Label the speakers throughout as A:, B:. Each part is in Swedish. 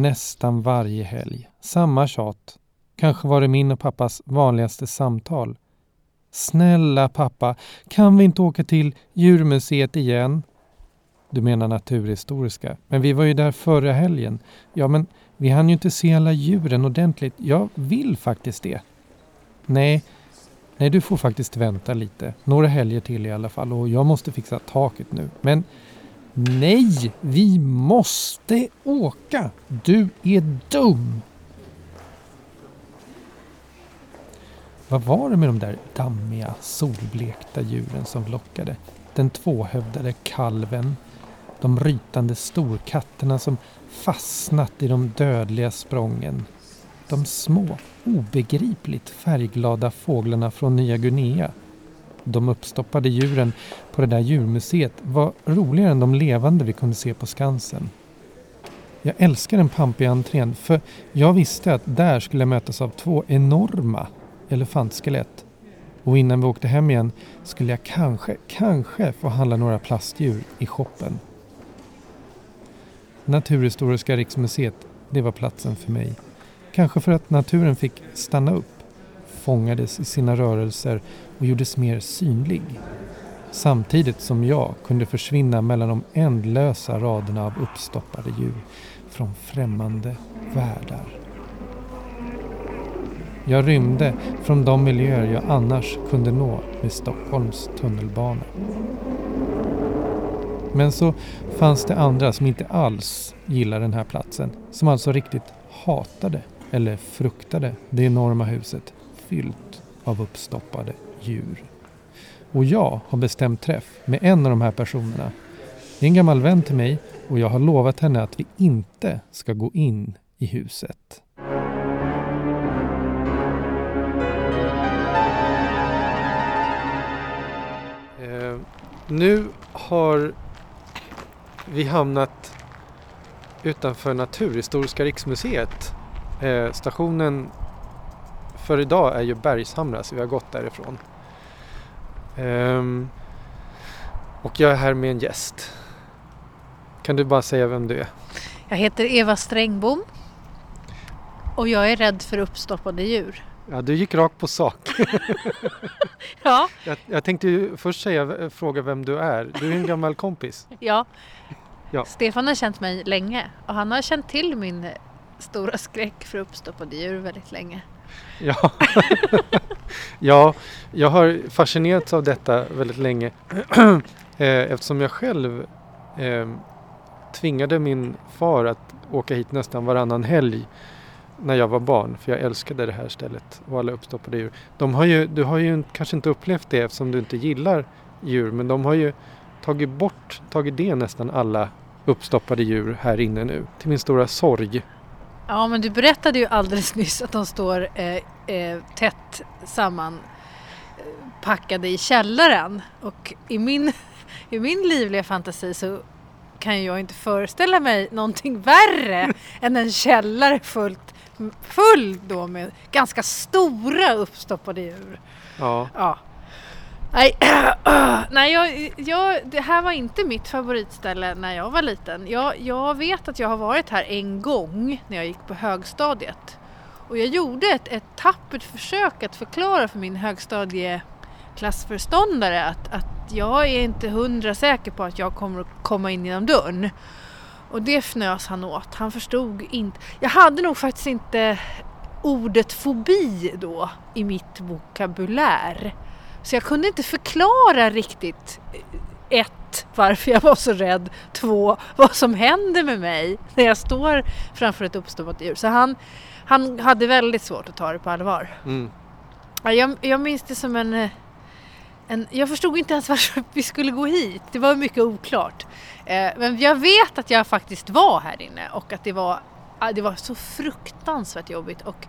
A: Nästan varje helg. Samma tjat. Kanske var det min och pappas vanligaste samtal. Snälla pappa, kan vi inte åka till djurmuseet igen? Du menar Naturhistoriska. Men vi var ju där förra helgen. Ja, men vi hann ju inte se alla djuren ordentligt. Jag vill faktiskt det. Nej, nej du får faktiskt vänta lite. Några helger till i alla fall och jag måste fixa taket nu. Men nej, vi måste åka! Du är dum! Vad var det med de där dammiga, solblekta djuren som lockade? Den tvåhövdade kalven, de rytande storkatterna som fastnat i de dödliga sprången. De små, obegripligt färgglada fåglarna från Nya Guinea. De uppstoppade djuren på det där djurmuseet var roligare än de levande vi kunde se på Skansen. Jag älskar den pampiga entrén för jag visste att där skulle jag mötas av två enorma elefantskelett. Och innan vi åkte hem igen skulle jag kanske, kanske få handla några plastdjur i shoppen. Naturhistoriska riksmuseet, det var platsen för mig. Kanske för att naturen fick stanna upp, fångades i sina rörelser och gjordes mer synlig. Samtidigt som jag kunde försvinna mellan de ändlösa raderna av uppstoppade djur från främmande världar. Jag rymde från de miljöer jag annars kunde nå med Stockholms tunnelbana. Men så fanns det andra som inte alls gillade den här platsen. Som alltså riktigt hatade eller fruktade det enorma huset fyllt av uppstoppade djur. Och jag har bestämt träff med en av de här personerna. Det är en gammal vän till mig och jag har lovat henne att vi inte ska gå in i huset. Eh, nu har vi hamnat utanför Naturhistoriska riksmuseet. Eh, stationen för idag är ju Bergshamra så vi har gått därifrån. Um, och jag är här med en gäst. Kan du bara säga vem du är?
B: Jag heter Eva Strängbom och jag är rädd för uppstoppade djur.
A: Ja, du gick rakt på sak.
B: ja.
A: Jag, jag tänkte ju först säga, fråga vem du är. Du är en gammal kompis.
B: ja. ja. Stefan har känt mig länge och han har känt till min stora skräck för uppstoppade djur väldigt länge.
A: Ja. ja, jag har fascinerats av detta väldigt länge eh, eftersom jag själv eh, tvingade min far att åka hit nästan varannan helg när jag var barn för jag älskade det här stället och alla uppstoppade djur. De har ju, du har ju kanske inte upplevt det eftersom du inte gillar djur men de har ju tagit bort, tagit det nästan alla uppstoppade djur här inne nu till min stora sorg.
B: Ja, men du berättade ju alldeles nyss att de står eh, eh, tätt samman eh, i källaren och i min, i min livliga fantasi så kan jag inte föreställa mig någonting värre än en källare fullt, full då med ganska stora uppstoppade djur.
A: Ja.
B: ja. Nej, nej jag, jag, det här var inte mitt favoritställe när jag var liten. Jag, jag vet att jag har varit här en gång när jag gick på högstadiet. Och jag gjorde ett, ett tappert försök att förklara för min högstadieklassförståndare att, att jag är inte hundra säker på att jag kommer att komma in genom dörren. Och det fnös han åt. Han förstod inte. Jag hade nog faktiskt inte ordet fobi då i mitt vokabulär. Så jag kunde inte förklara riktigt ett, varför jag var så rädd, två, vad som händer med mig när jag står framför ett uppstoppat djur. Så han, han hade väldigt svårt att ta det på allvar. Mm. Jag, jag minns det som en, en... Jag förstod inte ens varför vi skulle gå hit. Det var mycket oklart. Eh, men jag vet att jag faktiskt var här inne och att det var, det var så fruktansvärt jobbigt. Och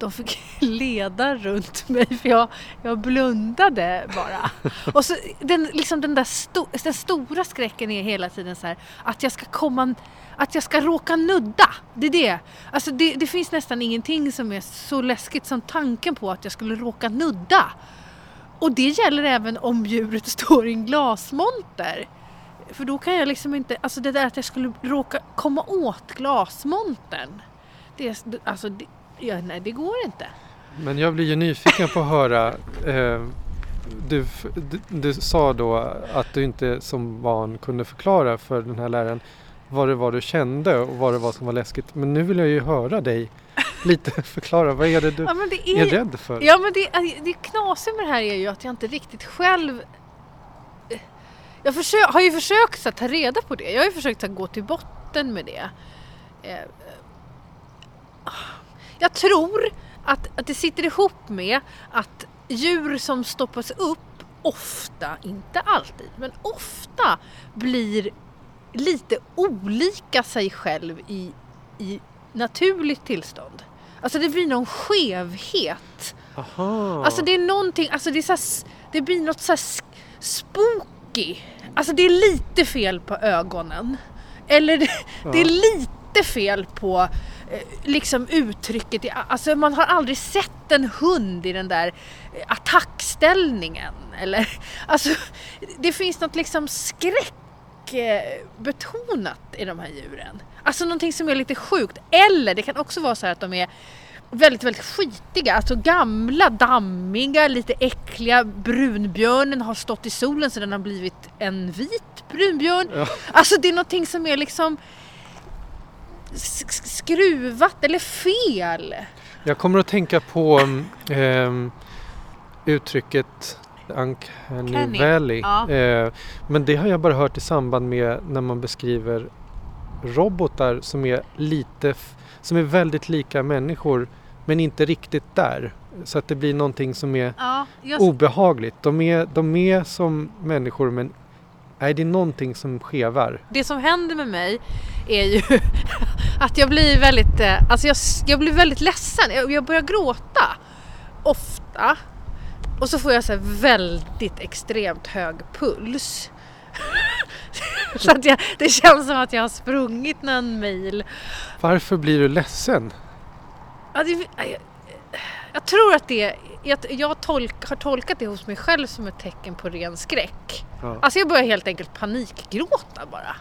B: de fick leda runt mig för jag, jag blundade bara. Och så den, liksom den där sto, den stora skräcken är hela tiden så här att jag ska komma, att jag ska råka nudda. Det är det. Alltså det, det finns nästan ingenting som är så läskigt som tanken på att jag skulle råka nudda. Och det gäller även om djuret står i en glasmonter. för då kan jag liksom inte, alltså det där att jag skulle råka komma åt glasmontern. Det, alltså, det, ja, nej det går inte.
A: Men jag blir ju nyfiken på att höra. Eh, du, du, du, sa då att du inte som barn kunde förklara för den här läraren vad det var du kände och vad det var som var läskigt. Men nu vill jag ju höra dig lite förklara. Vad är det du
B: ja, det är,
A: är rädd för?
B: Ja men det, det knasiga med det här är ju att jag inte riktigt själv jag försök, har ju försökt att ta reda på det. Jag har ju försökt att gå till botten med det. Eh, jag tror att, att det sitter ihop med att djur som stoppas upp ofta, inte alltid, men ofta blir lite olika sig själv i, i naturligt tillstånd. Alltså det blir någon skevhet.
A: Aha.
B: Alltså det är någonting, alltså det, är så här, det blir något så här spooky. Alltså det är lite fel på ögonen. Eller det, ja. det är lite fel på liksom uttrycket. Alltså man har aldrig sett en hund i den där eh, attackställningen. Eller, alltså, det finns något liksom skräckbetonat i de här djuren. Alltså någonting som är lite sjukt. Eller det kan också vara så att de är väldigt, väldigt skitiga. Alltså gamla, dammiga, lite äckliga. Brunbjörnen har stått i solen så den har blivit en vit brunbjörn. Ja. Alltså det är någonting som är liksom skruvat eller fel.
A: Jag kommer att tänka på eh, uttrycket Uncanny Valley. Ja. Eh, men det har jag bara hört i samband med när man beskriver robotar som är lite som är väldigt lika människor men inte riktigt där. Så att det blir någonting som är ja, just... obehagligt. De är, de är som människor men nej, det är någonting som skevar.
B: Det som händer med mig är ju att jag blir väldigt, eh, alltså jag, jag blir väldigt ledsen. Jag, jag börjar gråta ofta och så får jag så väldigt extremt hög puls. så att jag, det känns som att jag har sprungit någon mil.
A: Varför blir du ledsen?
B: Ja, det, jag, jag, tror att det jag, jag tolk, har tolkat det hos mig själv som ett tecken på ren skräck. Ja. Alltså jag börjar helt enkelt panikgråta bara.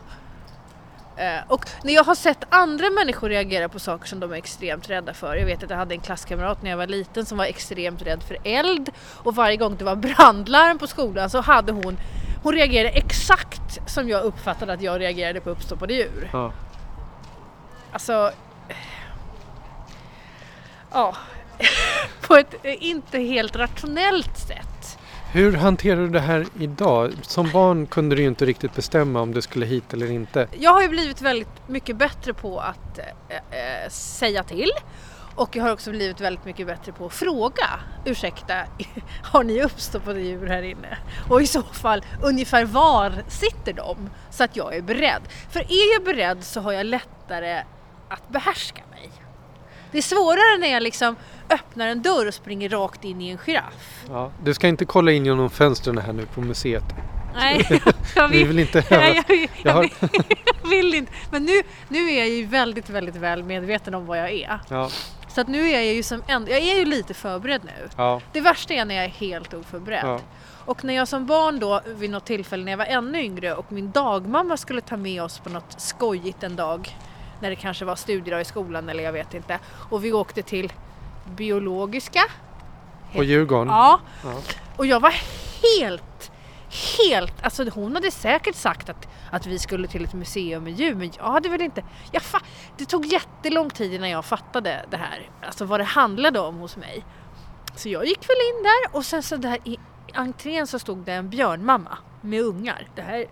B: Uh, och när jag har sett andra människor reagera på saker som de är extremt rädda för. Jag vet att jag hade en klasskamrat när jag var liten som var extremt rädd för eld och varje gång det var brandlarm på skolan så hade hon hon reagerade exakt som jag uppfattade att jag reagerade på uppstoppade djur. Ja. Alltså ja, på ett inte helt rationellt sätt.
A: Hur hanterar du det här idag? Som barn kunde du ju inte riktigt bestämma om du skulle hit eller inte.
B: Jag har ju blivit väldigt mycket bättre på att eh, eh säga till och jag har också blivit väldigt mycket bättre på att fråga. Ursäkta, har ni uppstoppade djur här inne? Och i så fall, ungefär var sitter de? Så att jag är beredd. För är jag beredd så har jag lättare att behärska mig. Det är svårare när jag liksom öppnar en dörr och springer rakt in i en giraff.
A: Ja, du ska inte kolla in genom fönstren här nu på museet.
B: Nej, jag vill, vill inte Nej, jag, vill, jag, har... jag, vill, inte. Men nu, nu är jag ju väldigt, väldigt väl medveten om vad jag är. Ja. Så att nu är jag ju som ändå, jag är ju lite förberedd nu. Ja. Det värsta är när jag är helt oförberedd. Ja. Och när jag som barn då vid något tillfälle när jag var ännu yngre och min dagmamma skulle ta med oss på något skojigt en dag när det kanske var studiedag i skolan eller jag vet inte. Och vi åkte till biologiska.
A: Och Djurgården?
B: Ja. ja. Och jag var helt, helt, alltså hon hade säkert sagt att, att vi skulle till ett museum med djur men jag hade väl inte, jag fa- det tog jättelång tid innan jag fattade det här, alltså vad det handlade om hos mig. Så jag gick väl in där och sen så där i entrén så stod det en björnmamma med ungar. Det här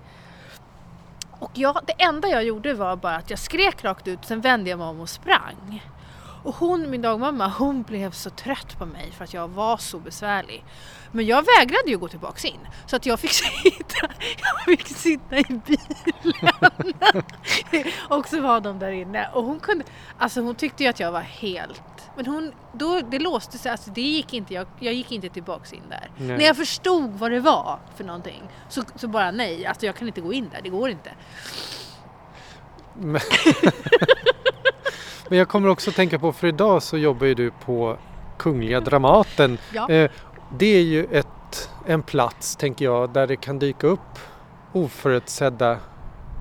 B: och jag, det enda jag gjorde var bara att jag skrek rakt ut, sen vände jag mig om och sprang. Och hon, min dagmamma, hon blev så trött på mig för att jag var så besvärlig. Men jag vägrade ju gå tillbaks in. Så att jag fick sitta, jag fick sitta i bilen. och så var de där inne. Och hon kunde, alltså hon tyckte ju att jag var helt men hon, då, det låste sig, alltså det gick inte, jag, jag gick inte tillbaks in där. Nej. När jag förstod vad det var för någonting så, så bara nej, alltså jag kan inte gå in där, det går inte.
A: Men, Men jag kommer också tänka på, för idag så jobbar ju du på Kungliga Dramaten. Ja. Eh, det är ju ett, en plats, tänker jag, där det kan dyka upp oförutsedda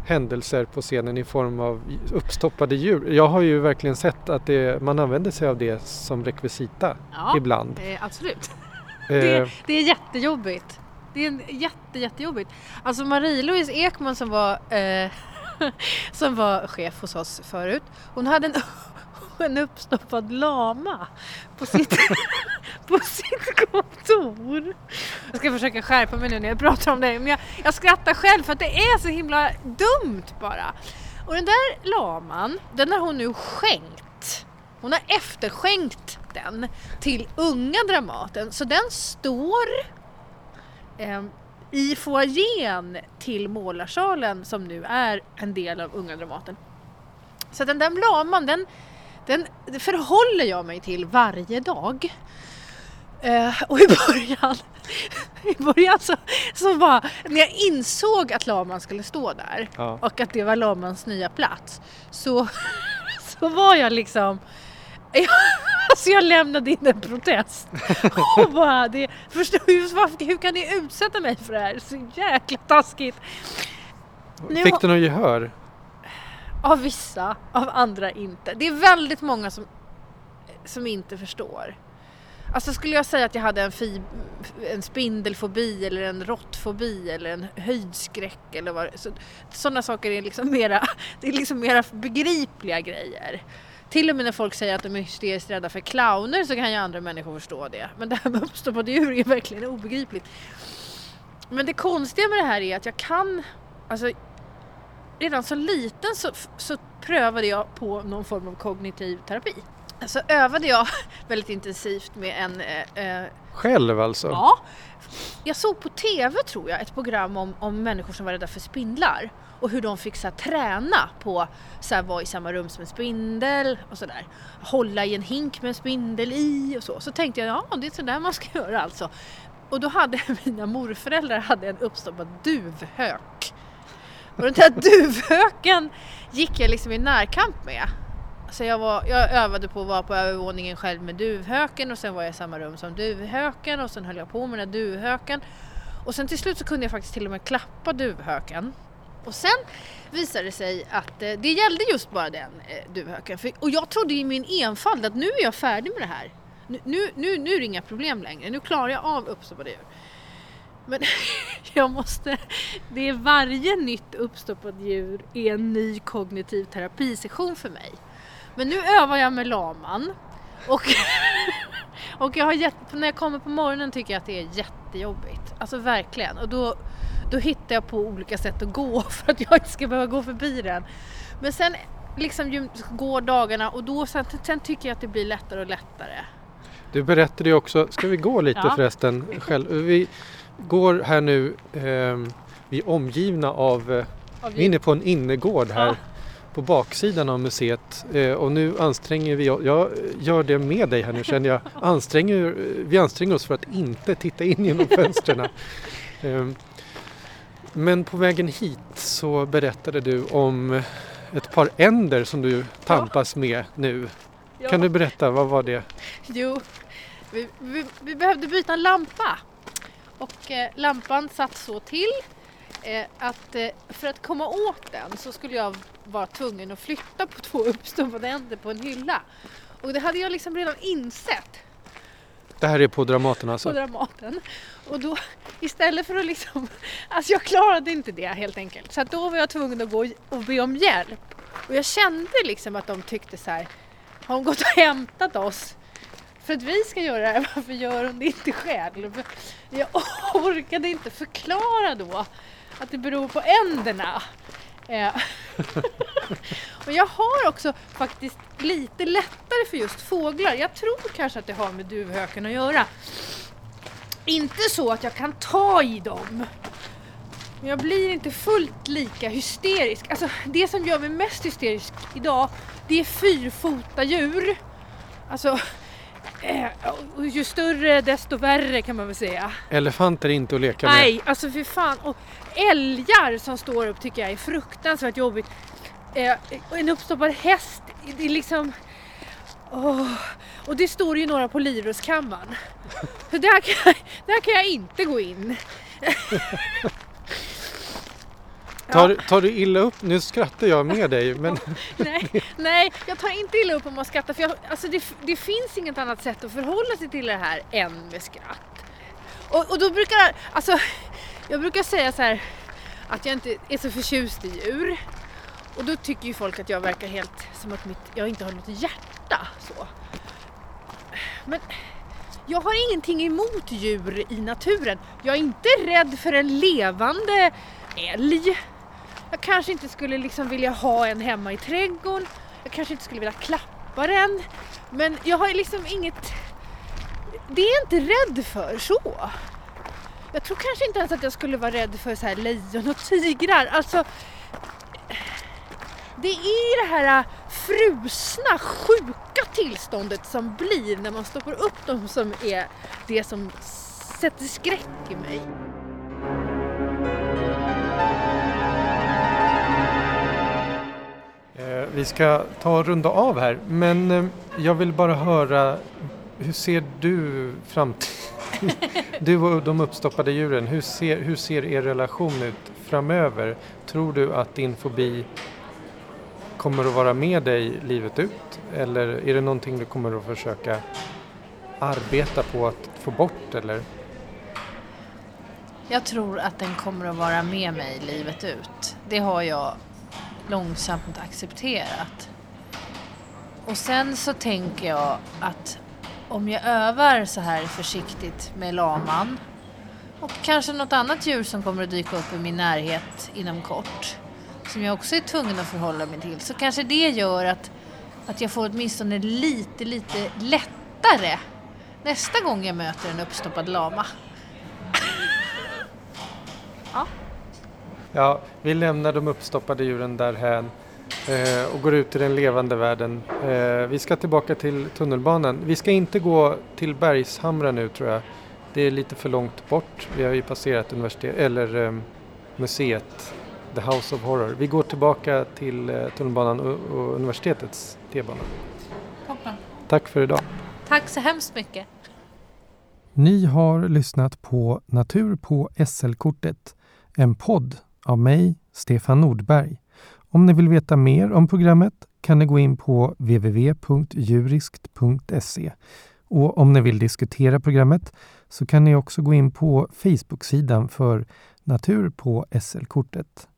A: händelser på scenen i form av uppstoppade djur. Jag har ju verkligen sett att det, man använder sig av det som rekvisita
B: Ja,
A: ibland.
B: eh, absolut.
A: Eh,
B: Det, det är jättejobbigt. Det är jätte, jättejobbigt. Alltså Marie-Louise Ekman som var, eh, som var chef hos oss förut, hon hade en, en uppstoppad lama på sitt, på sitt kontor. Jag ska försöka skärpa mig nu när jag pratar om det, men jag, jag skrattar själv för att det är så himla dumt bara. Och den där laman, den har hon nu skänkt. Hon har efterskänkt den till Unga Dramaten. Så den står eh, i foajén till målarsalen som nu är en del av Unga Dramaten. Så den där laman, den, den förhåller jag mig till varje dag. Eh, och i början, i början så, så var, när jag insåg att laman skulle stå där
A: ja.
B: och att det var lamans nya plats så, så var jag liksom jag, alltså jag lämnade in en protest och bara det, förstår, hur, hur kan ni utsätta mig för det här? Så jäkla taskigt. Nu
A: Fick du något gehör?
B: Av vissa, av andra inte. Det är väldigt många som, som inte förstår. Alltså skulle jag säga att jag hade en, fi, en spindelfobi eller en råttfobi eller en höjdskräck eller vad så, Sådana saker är liksom mera, det är liksom mera begripliga grejer. Till och med när folk säger att de är hysteriskt rädda för clowner så kan ju andra människor förstå det. Men det här med uppstoppade djur är verkligen obegripligt. Men det konstiga med det här är att jag kan, alltså redan som liten så, så prövade jag på någon form av kognitiv terapi. Så övade jag väldigt intensivt med en... Eh, eh,
A: Själv alltså?
B: ja, jag såg på TV tror jag ett program om, om människor som var rädda för spindlar och hur de fick så här, träna på här, vara i samma rum som en spindel och sådär. Hålla i en hink med en spindel i och så. Så tänkte jag, ja det är sådär man ska göra alltså. Och då hade mina morföräldrar hade en uppstoppad duvhök. Och den där duvhöken gick jag liksom i närkamp med. Så jag, var, jag övade på att vara på övervåningen själv med duvhöken och sen var jag i samma rum som duvhöken och sen höll jag på med den där duvhöken. Och sen till slut så kunde jag faktiskt till och med klappa duvhöken. Och sen visade det sig att eh, det gällde just bara den eh, duvhöken. För, och jag trodde i min enfald att nu är jag färdig med det här. Nu, nu, nu, nu är det inga problem längre. Nu klarar jag av uppstoppade djur. Men jag måste, det är varje nytt uppstoppat djur är en ny kognitiv terapisession för mig. Men nu övar jag med laman och, och jag har jätte, när jag kommer på morgonen tycker jag att det är jättejobbigt. Alltså verkligen. Och då, då hittar jag på olika sätt att gå för att jag inte ska behöva gå förbi den. Men sen liksom går dagarna och då sen, sen tycker jag att det blir lättare och lättare.
A: Du berättade ju också, ska vi gå lite
B: Ja.
A: förresten? Själv? Vi går här nu, eh, vi är omgivna av, eh,
B: Av
A: vi är inne på en innergård här
B: Ja.
A: På baksidan av museet eh, och nu anstränger vi oss, jag gör det med dig här nu känner jag, anstränger, vi anstränger oss för att inte titta in genom fönstren. eh, men på vägen hit så berättade du om ett par änder som du tampas med nu.
B: Ja.
A: Kan du berätta, vad var det?
B: Jo, vi, vi, vi behövde byta en lampa. Och eh, lampan satt så till eh, att eh, för att komma åt den så skulle jag vara tvungen att flytta på två uppstoppade änder på en hylla. Och det hade jag liksom redan insett
A: Det här är på Dramaten alltså?
B: på Dramaten. Och då istället för att liksom, alltså jag klarade inte det helt enkelt. Så att då var jag tvungen att gå och be om hjälp. Och jag kände liksom att de tyckte så här, har hon gått och hämtat oss för att vi ska göra det här, varför gör hon det inte själv? Jag orkade inte förklara då att det beror på änderna. Eh, och jag har också faktiskt lite lättare för just fåglar. Jag tror kanske att det har med duvhöken att göra. Inte så att jag kan ta i dem. Men jag blir inte fullt lika hysterisk. Alltså det som gör mig mest hysterisk idag, det är fyrfota djur. Alltså, och ju större desto värre kan man väl säga.
A: Elefanter är inte att leka med.
B: Nej, alltså för fan. Och älgar som står upp tycker jag är fruktansvärt jobbigt. Eh, en uppstoppad häst, det är liksom... Åh. Och det står ju några på Livrustkammaren. Så där kan, jag, där kan jag inte gå in.
A: Tar, tar du illa upp? Nu skrattar jag med dig. Men...
B: nej, nej, jag tar inte illa upp om man skrattar för jag, alltså det, det finns inget annat sätt att förhålla sig till det här än med skratt. Och, och då brukar, alltså, jag brukar säga så här att jag inte är så förtjust i djur. Och då tycker ju folk att jag verkar helt som att mitt, jag inte har något hjärta. Så. Men jag har ingenting emot djur i naturen. Jag är inte rädd för en levande älg. Jag kanske inte skulle liksom vilja ha en hemma i trädgården. Jag kanske inte skulle vilja klappa den. Men jag har liksom inget... Det är jag inte rädd för så. Jag tror kanske inte ens att jag skulle vara rädd för så här lejon och tigrar. Alltså, det är det här äh, frusna, sjuka tillståndet som blir när man stoppar upp dem som är det som sätter skräck i mig.
A: Vi ska ta och runda av här, men eh, jag vill bara höra hur ser du framtiden? Du och de uppstoppade djuren, hur ser, hur ser er relation ut framöver? Tror du att din fobi kommer att vara med dig livet ut? Eller är det någonting du kommer att försöka arbeta på att få bort eller?
B: Jag tror att den kommer att vara med mig livet ut. Det har jag långsamt accepterat. Och sen så tänker jag att om jag övar så här försiktigt med laman och kanske något annat djur som kommer att dyka upp i min närhet inom kort som jag också är tvungen att förhålla mig till så kanske det gör att, att jag får åtminstone lite, lite lättare nästa gång jag möter en uppstoppad lama.
A: Ja, vi lämnar de uppstoppade djuren därhän eh, och går ut i den levande världen. Eh, vi ska tillbaka till tunnelbanan. Vi ska inte gå till Bergshamra nu tror jag. Det är lite för långt bort. Vi har ju passerat universitet, eller eh, museet The House of Horror. Vi går tillbaka till eh, tunnelbanan och, och universitetets T-bana. Tack för idag.
B: Tack så hemskt mycket.
A: Ni har lyssnat på Natur på SL-kortet, en podd av mig, Stefan Nordberg. Om ni vill veta mer om programmet kan ni gå in på www.juriskt.se. Och om ni vill diskutera programmet så kan ni också gå in på Facebook-sidan för Natur på SL-kortet.